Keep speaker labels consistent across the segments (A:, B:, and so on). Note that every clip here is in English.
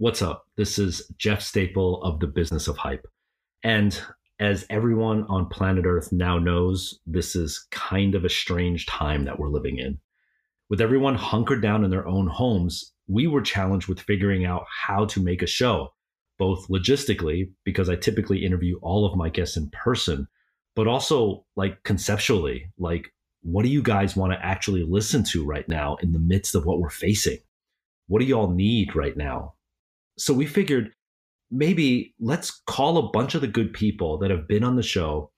A: What's up? This is Jeff Staple of the Business of Hype. And as everyone on planet Earth now knows, this is kind of a strange time that we're living in. With everyone hunkered down in their own homes, we were challenged with figuring out how to make a show, both logistically, because I typically interview all of my guests in person, but also like conceptually, like what do you guys want to actually listen to right now in the midst of what we're facing? What do y'all need right now? So we figured maybe let's call a bunch of the good people that have been on the show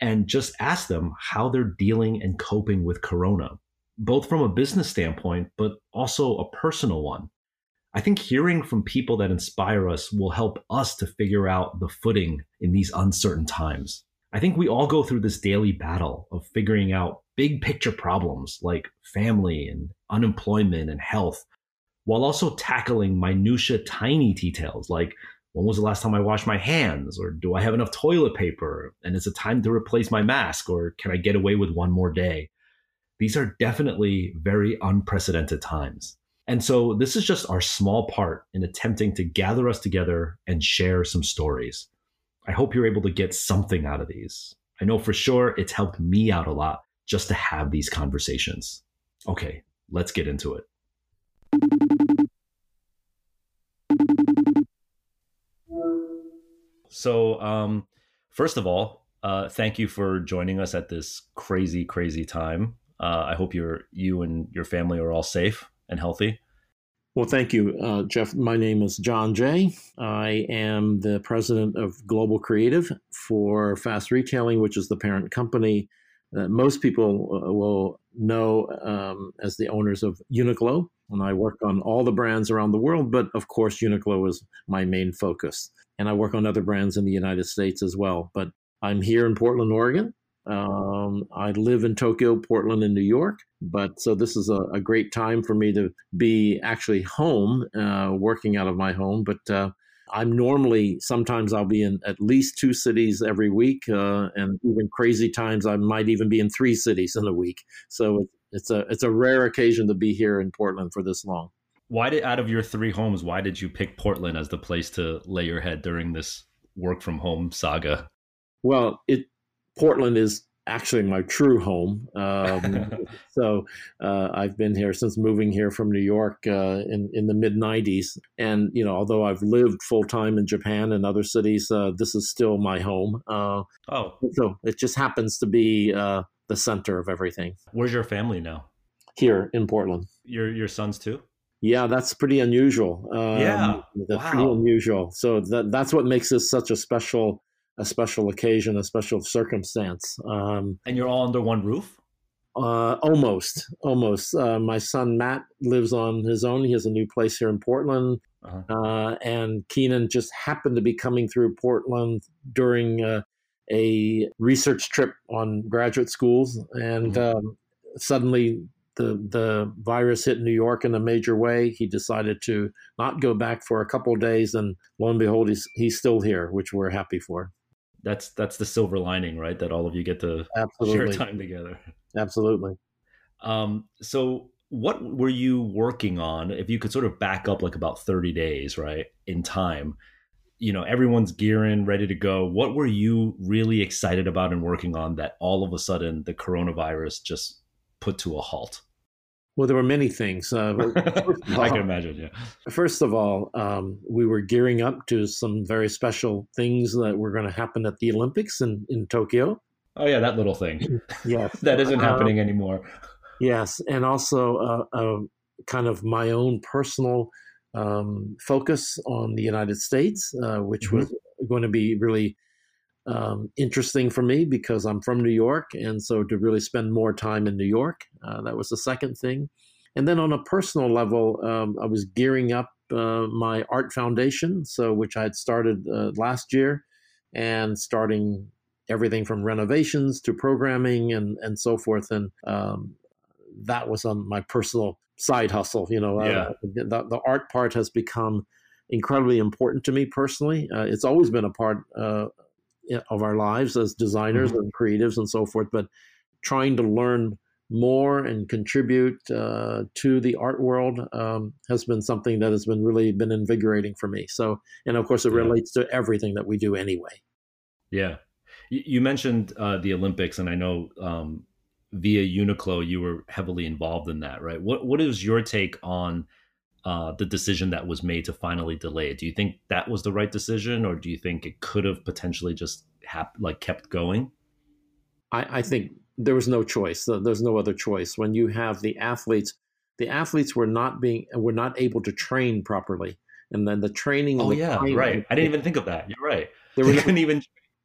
A: and just ask them how they're dealing and coping with Corona, both from a business standpoint, but also a personal one. I think hearing from people that inspire us will help us to figure out the footing in these uncertain times. I think we all go through this daily battle of figuring out big picture problems like family and unemployment and health, while also tackling minutia tiny details like when was the last time I washed my hands? Or do I have enough toilet paper? And is it time to replace my mask? Or can I get away with one more day? These are definitely very unprecedented times. And so this is just our small part in attempting to gather us together and share some stories. I hope you're able to get something out of these. I know for sure it's helped me out a lot just to have these conversations. Okay, let's get into it. So, um, first of all, uh, thank you for joining us at this crazy, crazy time. Uh, I hope you're you and your family are all safe and healthy.
B: Well, thank you, uh, Jeff. My name is John Jay. I am the president of Global Creative for Fast Retailing, which is the parent company that most people uh, will know um, as the owners of Uniqlo. And I work on all the brands around the world, but of course, Uniqlo is my main focus and I work on other brands in the United States as well. But I'm here in Portland, Oregon. Um, I live in Tokyo, Portland, and New York. But so this is a, a great time for me to be actually home, uh, working out of my home. But uh, I'm normally sometimes I'll be in at least two cities every week, uh, and even crazy times I might even be in three cities in a week. So it's a it's a rare occasion to be here in Portland for this long
A: why did out of your three homes, why did you pick Portland as the place to lay your head during this work from home saga?
B: Well, it Portland is actually my true home. Um, so uh, I've been here since moving here from New York uh, in in the mid '90s, and you know, although I've lived full time in Japan and other cities, uh, this is still my home. Uh,
A: oh,
B: so it just happens to be uh, the center of everything.
A: Where's your family now?
B: Here in Portland.
A: Your your sons too.
B: Yeah, that's pretty unusual.
A: Um, yeah,
B: that's wow. pretty unusual. So that that's what makes this such a special a special occasion, a special circumstance. Um,
A: and you're all under one roof.
B: Uh, almost, almost. Uh, my son Matt lives on his own. He has a new place here in Portland, uh-huh. uh, and Keenan just happened to be coming through Portland during uh, a research trip on graduate schools, and mm-hmm. um, suddenly the the virus hit New York in a major way, he decided to not go back for a couple days, and lo and behold, he's he's still here, which we're happy for.
A: That's that's the silver lining, right? That all of you get to Absolutely. share time together.
B: Absolutely.
A: Um, so, what were you working on? If you could sort of back up like about thirty days, right, in time. You know, everyone's gearing, ready to go. What were you really excited about and working on that all of a sudden the coronavirus just put to a halt?
B: Well, there were many things. Uh,
A: all, I can imagine. Yeah.
B: First of all, um, we were gearing up to some very special things that were going to happen at the Olympics in, in Tokyo.
A: Oh yeah, that little thing.
B: yes,
A: that isn't happening uh, anymore.
B: Yes, and also uh, uh, kind of my own personal um, focus on the United States, uh, which mm-hmm. was going to be really um, interesting for me because I'm from New York. And so to really spend more time in New York, uh, that was the second thing. And then on a personal level, um, I was gearing up uh, my art foundation, so which I had started uh, last year, and starting everything from renovations to programming and and so forth. And um, that was on my personal side hustle. You know,
A: uh, yeah.
B: the, the art part has become incredibly important to me personally. Uh, it's always been a part uh, of our lives as designers mm-hmm. and creatives and so forth, but trying to learn more and contribute uh, to the art world um, has been something that has been really been invigorating for me. So, and of course, it yeah. relates to everything that we do anyway.
A: Yeah, you mentioned uh, the Olympics, and I know um, via Uniqlo you were heavily involved in that, right? What What is your take on uh, the decision that was made to finally delay it? Do you think that was the right decision, or do you think it could have potentially just hap- like kept going?
B: I, I think there was no choice. There's no other choice. When you have the athletes, the athletes were not being were not able to train properly, and then the training.
A: Oh
B: the
A: yeah, right. I didn't even think of that. You're right.
B: There were not even.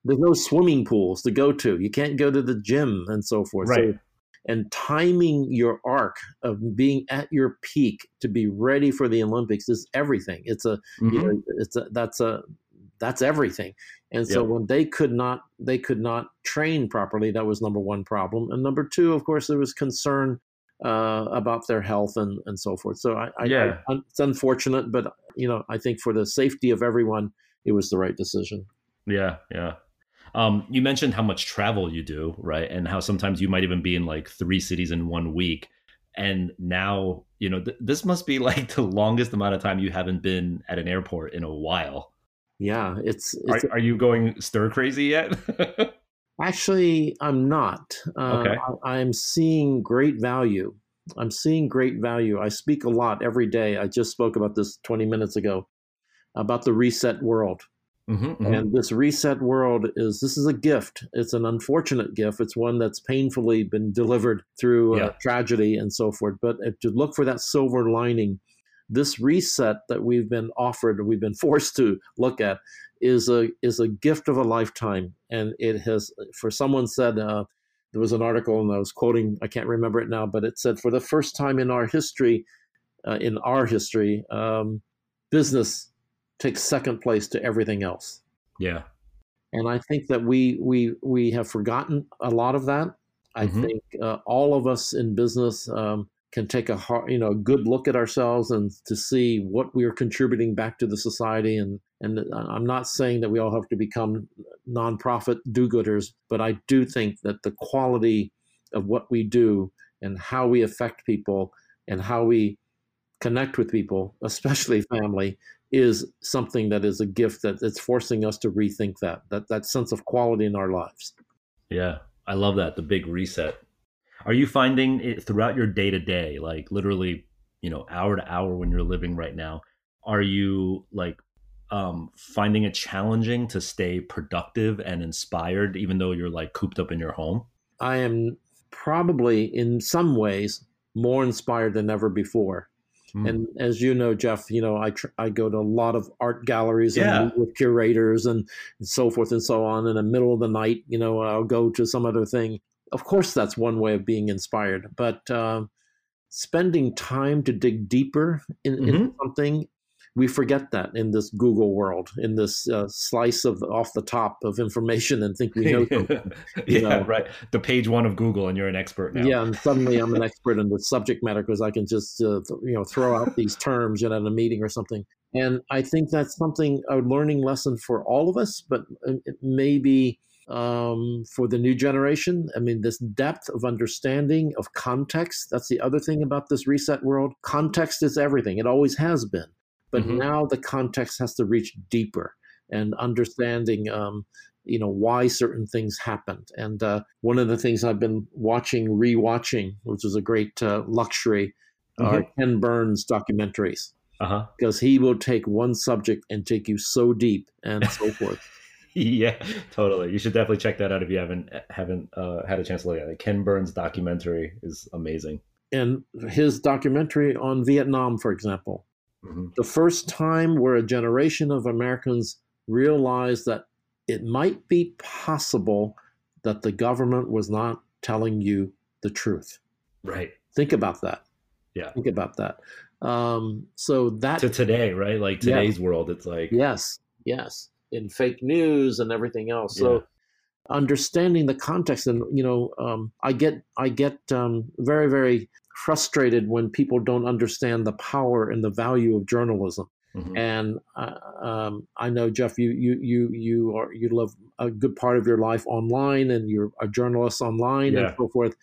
B: There's no swimming pools to go to. You can't go to the gym and so forth.
A: Right.
B: So, and timing your arc of being at your peak to be ready for the Olympics is everything. It's a, mm-hmm. you know, it's a, that's a, that's everything. And so yep. when they could not they could not train properly, that was number one problem. And number two, of course, there was concern uh, about their health and, and so forth. So I, I,
A: yeah.
B: I, it's unfortunate, but you know, I think for the safety of everyone, it was the right decision.
A: Yeah, yeah. Um, you mentioned how much travel you do, right? And how sometimes you might even be in like three cities in one week. And now, you know, th- this must be like the longest amount of time you haven't been at an airport in a while.
B: Yeah, it's. it's
A: are, are, you going stir crazy yet?
B: actually, I'm not. Uh, okay. I, I'm seeing great value. I'm seeing great value. I speak a lot every day. I just spoke about this 20 minutes ago about the reset world. Mm-hmm, mm-hmm. And this reset world is this is a gift. It's an unfortunate gift. It's one that's painfully been delivered through uh, tragedy and so forth. But to look for that silver lining this reset that we've been offered, we've been forced to look at, is a is a gift of a lifetime, and it has. For someone said uh, there was an article, and I was quoting, I can't remember it now, but it said for the first time in our history, uh, in our history, um, business takes second place to everything else.
A: Yeah,
B: and I think that we we we have forgotten a lot of that. I mm-hmm. think uh, all of us in business um, can take a hard, you know, a good look at ourselves and to see what we are contributing back to the society. And and I'm not saying that we all have to become nonprofit do-gooders, but I do think that the quality of what we do and how we affect people and how we connect with people, especially family, is something that is a gift that it's forcing us to rethink that that that sense of quality in our lives.
A: Yeah, I love that the big reset are you finding it throughout your day to day, like literally, you know, hour to hour when you're living right now? Are you like um, finding it challenging to stay productive and inspired, even though you're like cooped up in your home?
B: I am probably in some ways more inspired than ever before. Mm. And as you know, Jeff, you know I tr- I go to a lot of art galleries and
A: yeah.
B: with curators and, and so forth and so on. In the middle of the night, you know, I'll go to some other thing of course, that's one way of being inspired, but uh, spending time to dig deeper in, mm-hmm. in, something, we forget that in this Google world, in this uh, slice of off the top of information, and think we know.
A: yeah, know. right. The page one of Google, and you're an expert now.
B: Yeah, and suddenly I'm an expert in the subject matter because I can just uh, you know throw out these terms you know, at a meeting or something. And I think that's something a learning lesson for all of us, but uh, it may be um, for the new generation. I mean, this depth of understanding of context. That's the other thing about this reset world. Context is everything, it always has been. But mm-hmm. now the context has to reach deeper and understanding. Um, you know why certain things happened and uh, one of the things i've been watching rewatching which is a great uh, luxury mm-hmm. are ken burns documentaries
A: uh-huh.
B: because he will take one subject and take you so deep and so forth
A: yeah, totally. You should definitely check that out if you haven't haven't uh, had a chance to look at it. Ken Burns documentary is amazing.
B: And his documentary on Vietnam, for example, mm-hmm. the first time where a generation of Americans realized that it might be possible that the government was not telling you the truth.
A: Right.
B: Think about that.
A: Yeah.
B: Think about that. Um, so that
A: to today, right? Like today's yeah. world, it's like
B: yes, yes in fake news and everything else. So. Understanding the context and you know um, I get I get um, very very frustrated when people don't understand the power and the value of journalism. Mm-hmm. And uh, um, I know Jeff, you you you you are you live a good part of your life online, and you're a journalist online
A: yeah.
B: and so forth.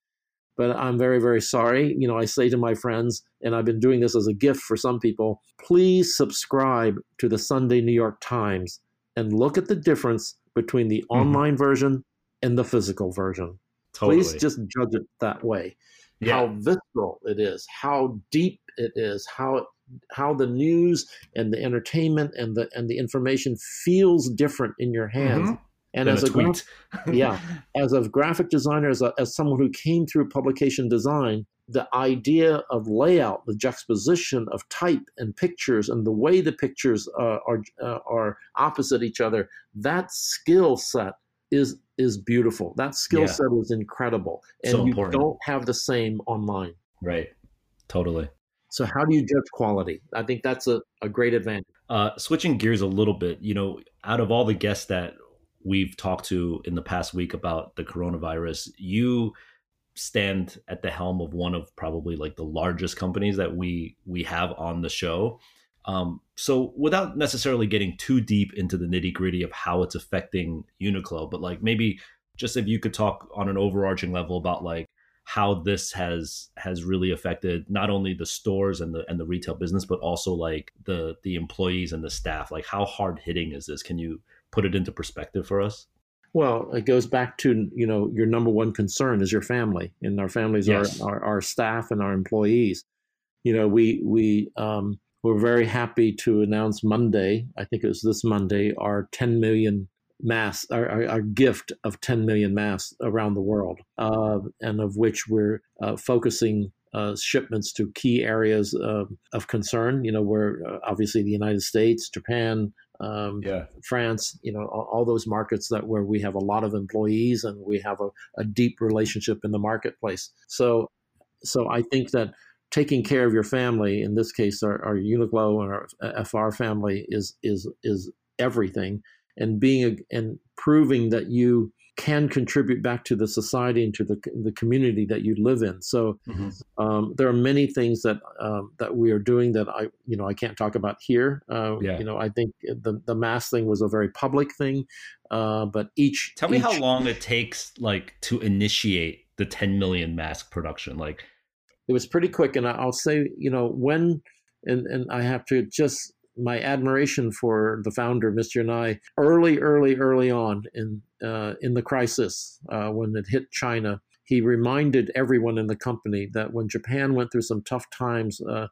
B: but I'm very, very sorry. You know, I say to my friends, and I've been doing this as a gift for some people, please subscribe to the Sunday New York Times and look at the difference between the mm-hmm. online version and the physical version. Totally. Please just judge it that way. Yeah. How visceral it is, how deep it is, how it, how the news and the entertainment and the and the information feels different in your hands. Mm-hmm and as a, tweet. yeah, as a graphic designer, as, a, as someone who came through publication design, the idea of layout, the juxtaposition of type and pictures, and the way the pictures uh, are uh, are opposite each other, that skill set is is beautiful. That skill yeah. set is incredible, and so you don't have the same online.
A: Right. Totally.
B: So how do you judge quality? I think that's a, a great advantage.
A: Uh, switching gears a little bit, you know, out of all the guests that we've talked to in the past week about the coronavirus, you stand at the helm of one of probably like the largest companies that we we have on the show. Um, so without necessarily getting too deep into the nitty gritty of how it's affecting Uniqlo, but like maybe just if you could talk on an overarching level about like how this has has really affected not only the stores and the and the retail business, but also like the the employees and the staff. Like how hard hitting is this? Can you put it into perspective for us?
B: Well, it goes back to you know your number one concern is your family, and our families yes. are, are our staff and our employees. You know, we we um, we're very happy to announce Monday. I think it was this Monday our 10 million masks, our, our, our gift of 10 million masks around the world, uh, and of which we're uh, focusing uh, shipments to key areas of concern. You know, we're uh, obviously the United States, Japan, um, yeah. France, you know, all, all, those markets that where we have a lot of employees and we have a, a deep relationship in the marketplace. So, so I think that taking care of your family, in this case, our, our Uniqlo and our FR family, is is is everything, and being a, and proving that you can contribute back to the society and to the, the community that you live in. So mm-hmm. um, there are many things that um, that we are doing that I you know I can't talk about here. Uh, yeah. You know I think the the mask thing was a very public thing, uh, but each
A: tell me how long it takes like to initiate the 10 million mask production. Like
B: it was pretty quick, and I'll say you know when and and I have to just my admiration for the founder, Mr. Yanai, early, early, early on in uh, in the crisis uh, when it hit China, he reminded everyone in the company that when Japan went through some tough times uh,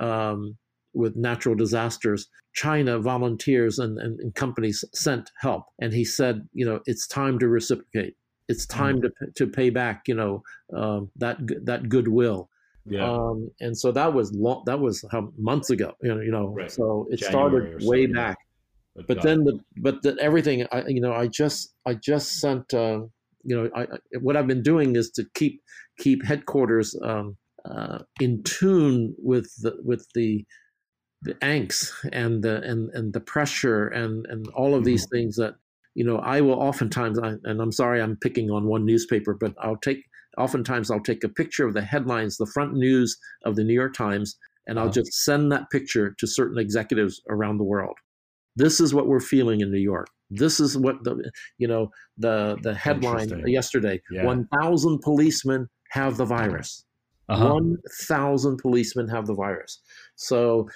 B: um, with natural disasters, China volunteers and, and, and, companies sent help, and he said, you know, it's time to reciprocate. It's time mm. to to pay back, you know, um, that that goodwill. Yeah. Um, and so that was long, that was how, months ago, you know, you know, right. so it January started way back. But, but then the, but the, everything, I, you know, I just, I just sent, uh, you know, I, what I've been doing is to keep, keep headquarters, um, uh, in tune with the, with the, the angst and the, and, and the pressure and, and all of these mm-hmm. things that, you know, I will oftentimes, I, and I'm sorry I'm picking on one newspaper, but I'll take oftentimes I'll take a picture of the headlines, the front news of the New York Times, and I'll uh-huh. just send that picture to certain executives around the world. This is what we're feeling in New York. This is what the you know the the headline yesterday: yeah. one thousand policemen have the virus. Uh-huh. One thousand policemen have the virus. So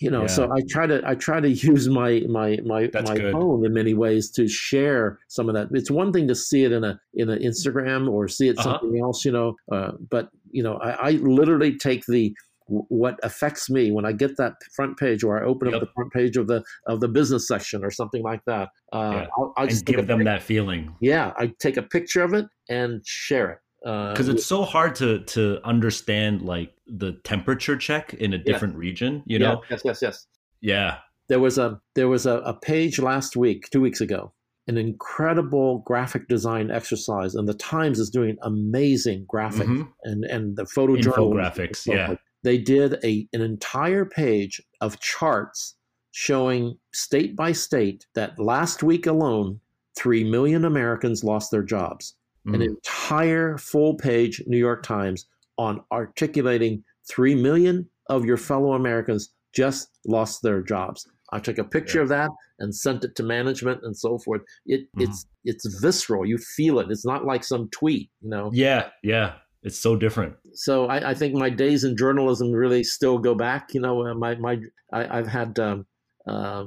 B: you know yeah. so i try to i try to use my my my That's my good. phone in many ways to share some of that it's one thing to see it in a in an instagram or see it uh-huh. something else you know uh, but you know I, I, literally take the what affects me when i get that front page or i open yep. up the front page of the of the business section or something like that uh, yeah.
A: I'll, I'll just give them that feeling
B: yeah i take a picture of it and share it
A: because uh, it's so hard to to understand like the temperature check in a different region you know?
B: Yes yes yes.
A: Yeah.
B: There was a there was a, a page last week two weeks ago an incredible graphic design exercise and the times is doing amazing graphic mm-hmm. and and the
A: photojournal graphics
B: yeah. they did a an entire page of charts showing state by state that last week alone 3 million americans lost their jobs mm. an entire full page New York Times on articulating 3 million of your fellow Americans just lost their jobs. I took a picture yeah. of that and sent it to management and so forth. It mm-hmm. it's it's visceral. You feel it. It's not like some tweet, you know.
A: Yeah, yeah. It's so different.
B: So I, I think my days in journalism really still go back. You know, uh, my my I, have had um, uh,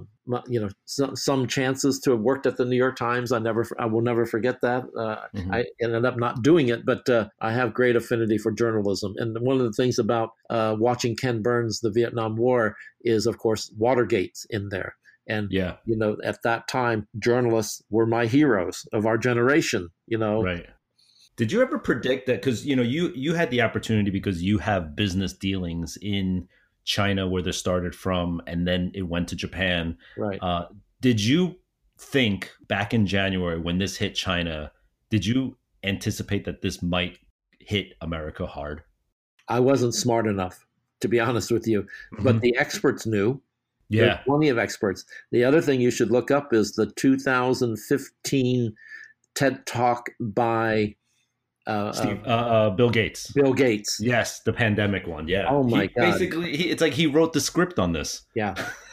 B: you know some, some chances to have worked at the New York Times. I never I will never forget that. Uh, mm-hmm. I ended up not doing it, but uh, I have great affinity for journalism. And one of the things about uh, watching Ken Burns the Vietnam War is, of course, Watergate in there. And yeah, you know, at that time, journalists were my heroes of our generation. You know,
A: right. Did you ever predict that? Because you know, you you had the opportunity because you have business dealings in China where this started from, and then it went to Japan.
B: Right.
A: Uh, did you think back in January when this hit China? Did you anticipate that this might hit America hard?
B: I wasn't smart enough, to be honest with you. Mm-hmm. But the experts knew.
A: Yeah. There's
B: plenty of experts. The other thing you should look up is the 2015 TED Talk by
A: uh, Steve, uh, uh, Bill Gates.
B: Bill Gates.
A: Yes, the pandemic one. Yeah.
B: Oh my
A: he,
B: god.
A: Basically, he, it's like he wrote the script on this.
B: Yeah.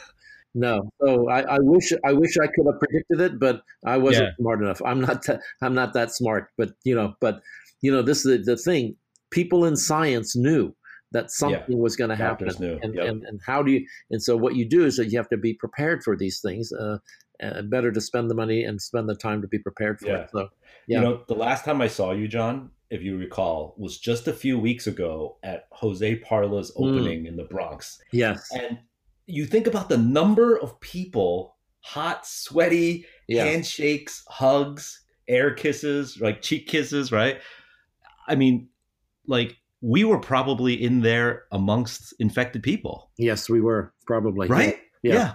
B: No. So I, I, wish I wish I could have predicted it, but I wasn't yeah. smart enough. I'm not. That, I'm not that smart. But you know. But you know. This is the, the thing. People in science knew that something yeah. was going to happen. And, yep. and, and how do you? And so what you do is that you have to be prepared for these things. Uh, uh, better to spend the money and spend the time to be prepared for
A: yeah.
B: it. So,
A: yeah. You know, the last time I saw you, John, if you recall, was just a few weeks ago at Jose Parla's hmm. opening mm. in the Bronx.
B: Yes.
A: And you think about the number of people, hot, sweaty, yeah. handshakes, hugs, air kisses, like cheek kisses, right? I mean, like we were probably in there amongst infected people.
B: Yes, we were probably.
A: Right? yeah. yeah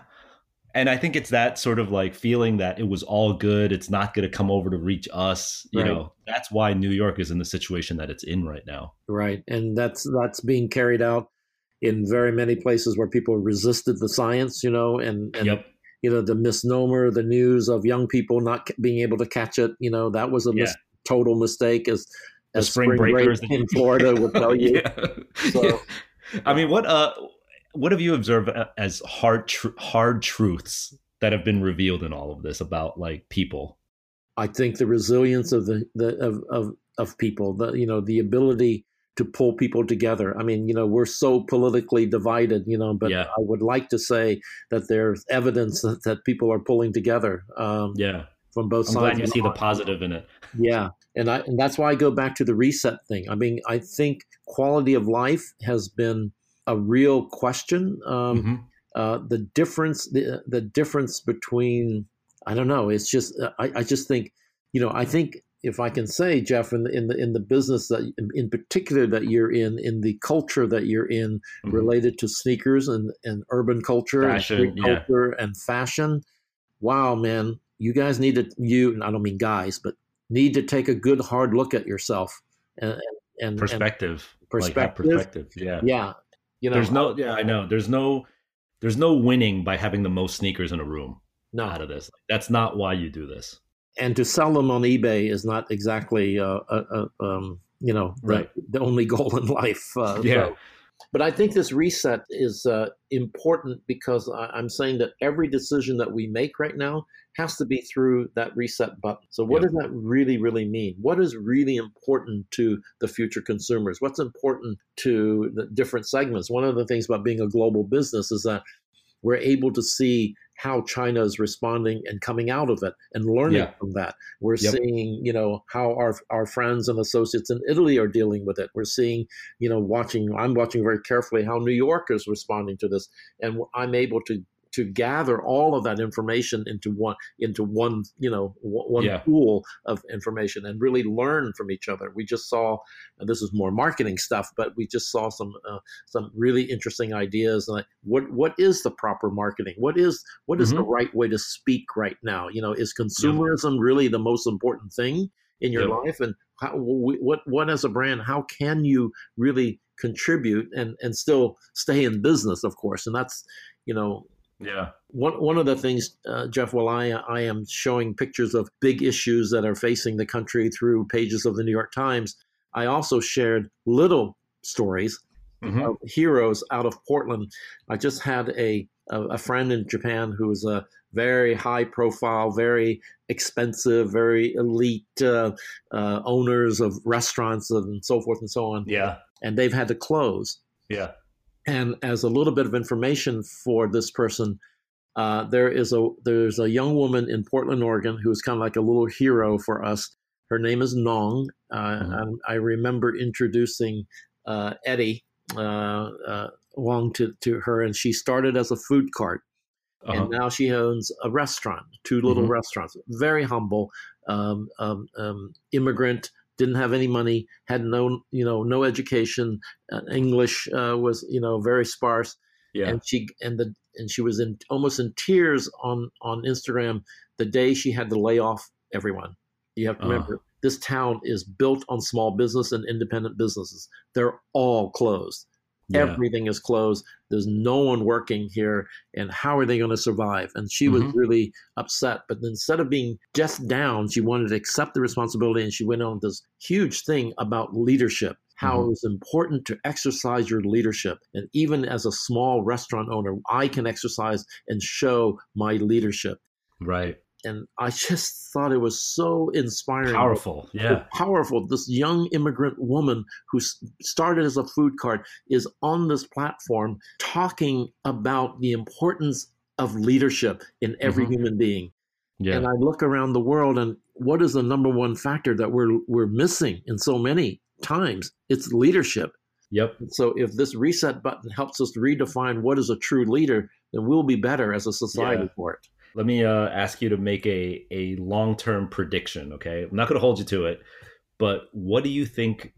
A: and I think it's that sort of like feeling that it was all good. It's not going to come over to reach us. You right. know, that's why New York is in the situation that it's in right now.
B: Right, and that's that's being carried out in very many places where people resisted the science. You know, and and yep. you know the misnomer, the news of young people not being able to catch it. You know, that was a yeah. mis- total mistake. As as spring, spring breakers break in Florida will tell you. yeah. So,
A: I mean, what uh what have you observed as hard tr- hard truths that have been revealed in all of this about like people?
B: I think the resilience of the, the of, of of people, the you know the ability to pull people together. I mean, you know, we're so politically divided, you know, but yeah. I would like to say that there's evidence that, that people are pulling together. Um,
A: yeah.
B: From both
A: I'm
B: sides.
A: glad you see the positive in it.
B: Yeah. And I, and that's why I go back to the reset thing. I mean, I think quality of life has been a real question. Um, mm-hmm. uh, the difference, the, the difference between, I don't know. It's just, uh, I, I just think, you know, I think if I can say, Jeff, in the in the in the business that in particular that you're in, in the culture that you're in, mm-hmm. related to sneakers and, and urban culture,
A: fashion,
B: and yeah. culture and fashion. Wow, man, you guys need to you. And I don't mean guys, but need to take a good hard look at yourself and and
A: perspective,
B: and perspective,
A: like perspective, yeah,
B: yeah,
A: you know, there's no, yeah, I know. There's no, there's no winning by having the most sneakers in a room.
B: No,
A: out of this, that's not why you do this.
B: And to sell them on eBay is not exactly, uh, uh, uh um, you know, the, right. the only goal in life. Uh,
A: yeah. So.
B: But I think this reset is uh, important because I'm saying that every decision that we make right now has to be through that reset button. So, what does that really, really mean? What is really important to the future consumers? What's important to the different segments? One of the things about being a global business is that we're able to see how China is responding and coming out of it and learning yeah. from that. We're yep. seeing, you know, how our our friends and associates in Italy are dealing with it. We're seeing, you know, watching. I'm watching very carefully how New York is responding to this, and I'm able to to gather all of that information into one into one you know one yeah. pool of information and really learn from each other. We just saw this is more marketing stuff, but we just saw some uh, some really interesting ideas. Like what what is the proper marketing? What is what is mm-hmm. the right way to speak right now? You know, is consumerism yeah. really the most important thing in your yeah. life? And how, what what as a brand, how can you really contribute and and still stay in business, of course? And that's you know
A: yeah.
B: One one of the things, uh, Jeff, while I I am showing pictures of big issues that are facing the country through pages of the New York Times, I also shared little stories mm-hmm. of heroes out of Portland. I just had a, a, a friend in Japan who was a very high profile, very expensive, very elite uh, uh, owners of restaurants and so forth and so on.
A: Yeah.
B: And they've had to close.
A: Yeah.
B: And as a little bit of information for this person, uh, there is a there's a young woman in Portland, Oregon, who is kind of like a little hero for us. Her name is Nong. Uh, mm-hmm. I remember introducing uh, Eddie uh, uh, Wong to, to her, and she started as a food cart. Uh-huh. And now she owns a restaurant, two little mm-hmm. restaurants. Very humble, um, um, um, immigrant, didn't have any money, had no, you know, no education. Uh, English uh, was, you know, very sparse.
A: Yeah.
B: And she and the and she was in almost in tears on on Instagram the day she had to lay off everyone. You have to uh-huh. remember this town is built on small business and independent businesses. They're all closed. Yeah. Everything is closed. There's no one working here. And how are they going to survive? And she was mm-hmm. really upset. But instead of being just down, she wanted to accept the responsibility. And she went on this huge thing about leadership how mm-hmm. it was important to exercise your leadership. And even as a small restaurant owner, I can exercise and show my leadership.
A: Right
B: and I just thought it was so inspiring.
A: Powerful, yeah.
B: Powerful. This young immigrant woman who started as a food cart is on this platform talking about the importance of leadership in every mm-hmm. human being. Yeah. And I look around the world and what is the number one factor that we're we're missing in so many times? It's leadership.
A: Yep.
B: So if this reset button helps us redefine what is a true leader, then we'll be better as a society yeah. for it
A: let me uh, ask you to make a a long term prediction. Okay, I'm not going to hold you to it, but what do you think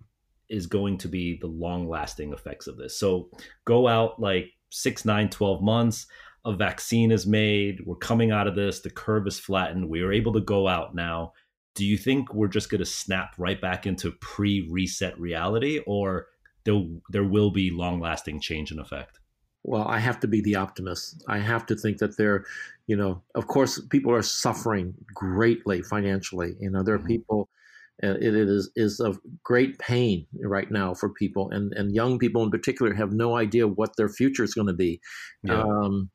A: is going to be the long lasting effects of this? So go out like six, nine, 12 months. A vaccine is made. We're coming out of this. The curve is flattened. We are able to go out now. Do you think we're just going to snap right back into pre reset reality, or there there will be long lasting change in effect?
B: Well, I have to be the optimist. I have to think that they're, you know, of course, people are suffering greatly financially. You know, there are mm-hmm. people. Uh, it is is of great pain right now for people, and and young people in particular have no idea what their future is going to be. Yeah. Um,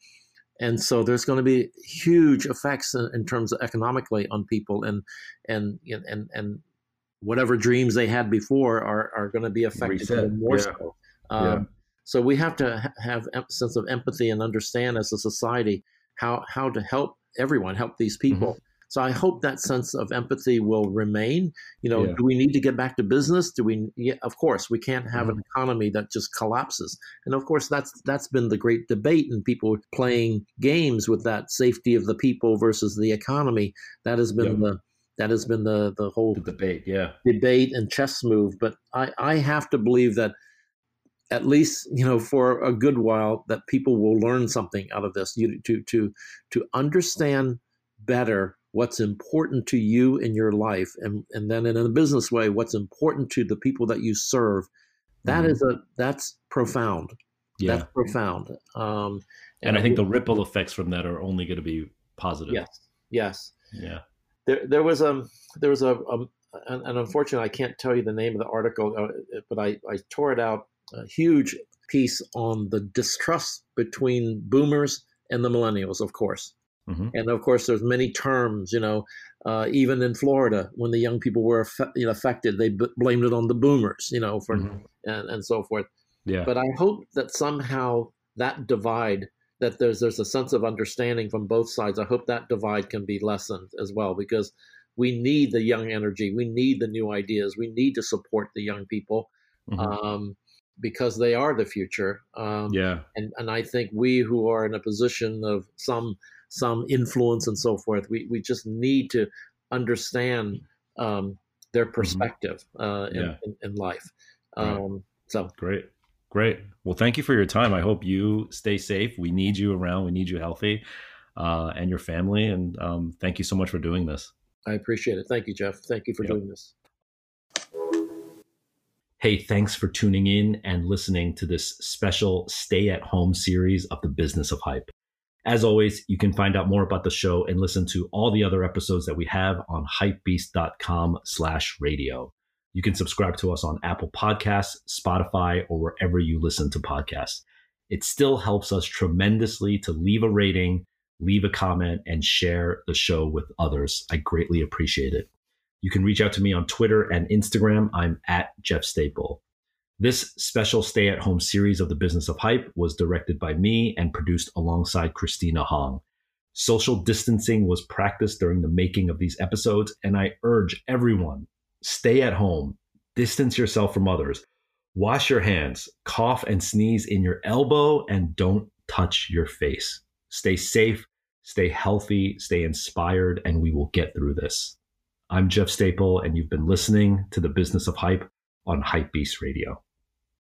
B: and so there's going to be huge effects in, in, terms of economically on people, and and and and whatever dreams they had before are are going to be affected more yeah. so. Um, yeah so we have to have a sense of empathy and understand as a society how how to help everyone, help these people. Mm-hmm. So I hope that sense of empathy will remain. You know, yeah. do we need to get back to business? Do we? Yeah, of course, we can't have mm-hmm. an economy that just collapses. And of course, that's that's been the great debate, and people playing games with that safety of the people versus the economy. That has been the that has been the the whole
A: the debate, yeah,
B: debate and chess move. But I I have to believe that at least you know for a good while that people will learn something out of this. You to to to understand better what's important to you in your life and and then in a business way what's important to the people that you serve That mm-hmm. is a that's profound. Yeah. that's profound. Um,
A: and, and, i think the ripple effects from that are only going to be positive.
B: Yes. Yes.
A: Yeah.
B: There, there was um there was a, a and, and unfortunately, I can't tell you the name of the article, uh, but I, I tore it out a huge piece on the distrust between boomers and the millennials, of course. Mm-hmm. And of course, there's many terms, you know, uh, even in Florida, when the young people were you know, affected, they b- blamed it on the boomers, you know, for mm-hmm. and, and so forth.
A: Yeah.
B: But I hope that somehow that divide, that there's there's a sense of understanding from both sides. I hope that divide can be lessened as well, because we need the young energy, we need the new ideas, we need to support the young people. Mm-hmm. Um, because they are the future.
A: Um, yeah.
B: And and I think we who are in a position of some some influence and so forth, we we just need to understand um, their mm-hmm. perspective mm-hmm. uh, in, yeah. in, in, life. Um, right. So
A: great. Great. Well, thank you for your time. I hope you stay safe. We need you around. We need you healthy, uh, and your family. And um, thank you so much for doing this.
B: I appreciate it. Thank you, Jeff. Thank you for yep. doing this.
A: Hey, thanks for tuning in and listening to this special stay at home series of the business of hype. As always, you can find out more about the show and listen to all the other episodes that we have on hypebeast.com slash radio. You can subscribe to us on Apple Podcasts, Spotify, or wherever you listen to podcasts. It still helps us tremendously to leave a rating, leave a comment, and share the show with others. I greatly appreciate it. You can reach out to me on Twitter and Instagram. I'm at Jeff Staple. This special stay at home series of the Business of Hype was directed by me and produced alongside Christina Hong. Social distancing was practiced during the making of these episodes, and I urge everyone stay at home, distance yourself from others, wash your hands, cough and sneeze in your elbow, and don't touch your face. Stay safe, stay healthy, stay inspired, and we will get through this. I'm Jeff Staple, and you've been listening to the Business of Hype on Hypebeast Radio.